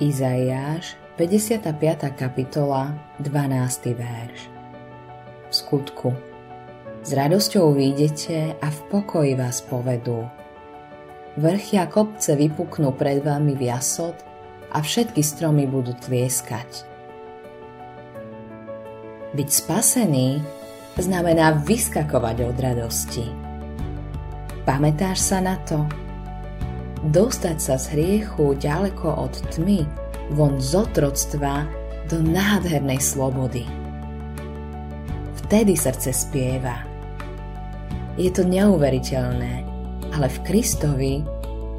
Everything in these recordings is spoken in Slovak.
Izaiáš, 55. kapitola, 12. verš. V skutku, s radosťou výjdete a v pokoji vás povedú. Vrchia kopce vypuknú pred vami v jasot a všetky stromy budú tlieskať. Byť spasený znamená vyskakovať od radosti. Pamätáš sa na to? Dostať sa z hriechu ďaleko od tmy, von z otroctva do nádhernej slobody. Vtedy srdce spieva. Je to neuveriteľné, ale v Kristovi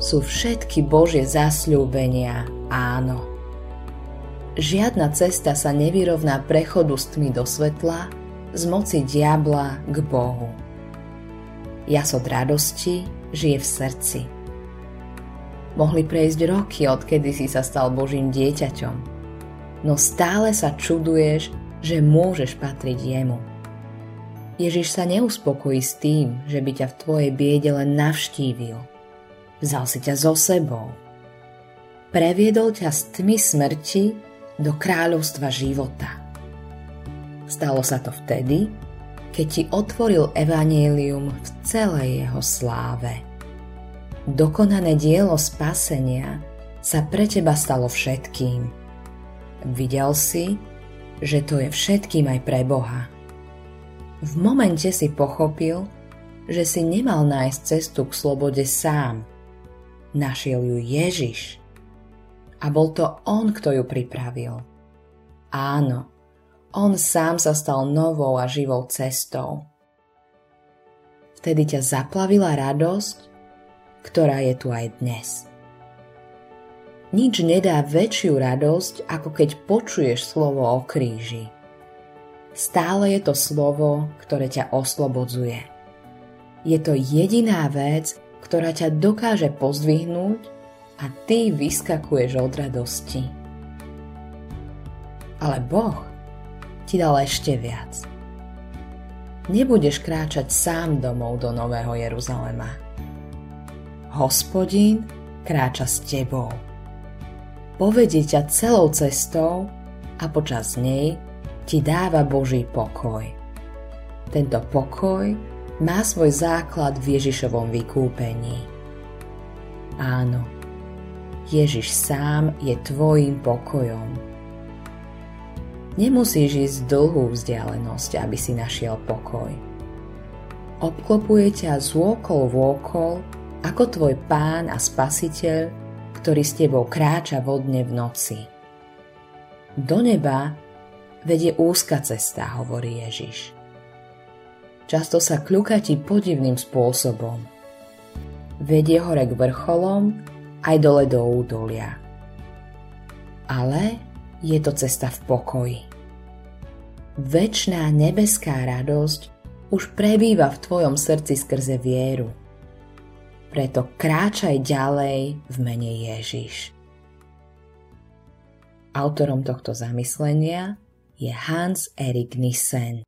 sú všetky Božie zasľúbenia áno. Žiadna cesta sa nevyrovná prechodu z tmy do svetla, z moci diabla k Bohu. Jasod radosti žije v srdci Mohli prejsť roky, odkedy si sa stal Božím dieťaťom. No stále sa čuduješ, že môžeš patriť jemu. Ježiš sa neuspokojí s tým, že by ťa v tvojej biede len navštívil. Vzal si ťa so sebou. Previedol ťa z tmy smrti do kráľovstva života. Stalo sa to vtedy, keď ti otvoril evanílium v celej jeho sláve dokonané dielo spasenia sa pre teba stalo všetkým. Videl si, že to je všetkým aj pre Boha. V momente si pochopil, že si nemal nájsť cestu k slobode sám. Našiel ju Ježiš. A bol to On, kto ju pripravil. Áno, On sám sa stal novou a živou cestou. Vtedy ťa zaplavila radosť ktorá je tu aj dnes. Nič nedá väčšiu radosť, ako keď počuješ slovo o kríži. Stále je to slovo, ktoré ťa oslobodzuje. Je to jediná vec, ktorá ťa dokáže pozdvihnúť a ty vyskakuješ od radosti. Ale Boh ti dal ešte viac. Nebudeš kráčať sám domov do Nového Jeruzalema Hospodín kráča s tebou. Povedie ťa celou cestou a počas nej ti dáva Boží pokoj. Tento pokoj má svoj základ v Ježišovom vykúpení. Áno, Ježiš sám je tvojim pokojom. Nemusíš ísť dlhú vzdialenosť, aby si našiel pokoj. Obklopuje ťa z okol v okol ako tvoj pán a spasiteľ, ktorý s tebou kráča vodne v noci. Do neba vedie úzka cesta, hovorí Ježiš. Často sa kľúka ti podivným spôsobom. Vedie hore k vrcholom, aj dole do údolia. Ale je to cesta v pokoji. Večná nebeská radosť už prebýva v tvojom srdci skrze vieru – preto kráčaj ďalej v mene Ježiš. Autorom tohto zamyslenia je Hans Erik Nissen.